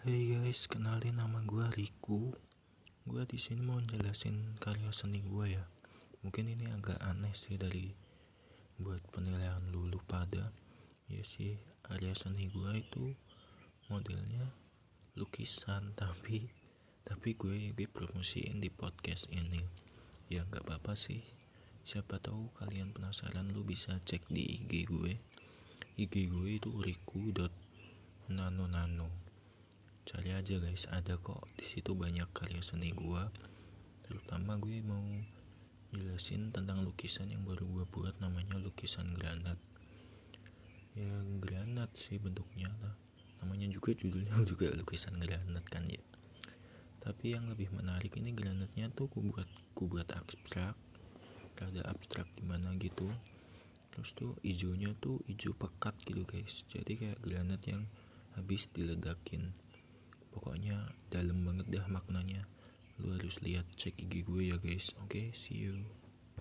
Hey guys, kenalin nama gue Riku. Gue di sini mau jelasin karya seni gue ya. Mungkin ini agak aneh sih dari buat penilaian lulu pada. Ya sih, karya seni gue itu modelnya lukisan tapi tapi gue gue promosiin di podcast ini. Ya nggak apa-apa sih. Siapa tahu kalian penasaran lu bisa cek di IG gue. IG gue itu riku.nano-nano cari aja guys ada kok di situ banyak karya seni gue terutama gue mau jelasin tentang lukisan yang baru gue buat namanya lukisan granat. Ya granat sih bentuknya lah namanya juga judulnya juga lukisan granat kan ya. Tapi yang lebih menarik ini granatnya tuh gue buat gue buat abstrak. Rada abstrak di mana gitu. Terus tuh hijaunya tuh hijau pekat gitu guys. Jadi kayak granat yang habis diledakin pokoknya dalam banget dah maknanya. Lu harus lihat cek IG gue ya guys. Oke okay, see you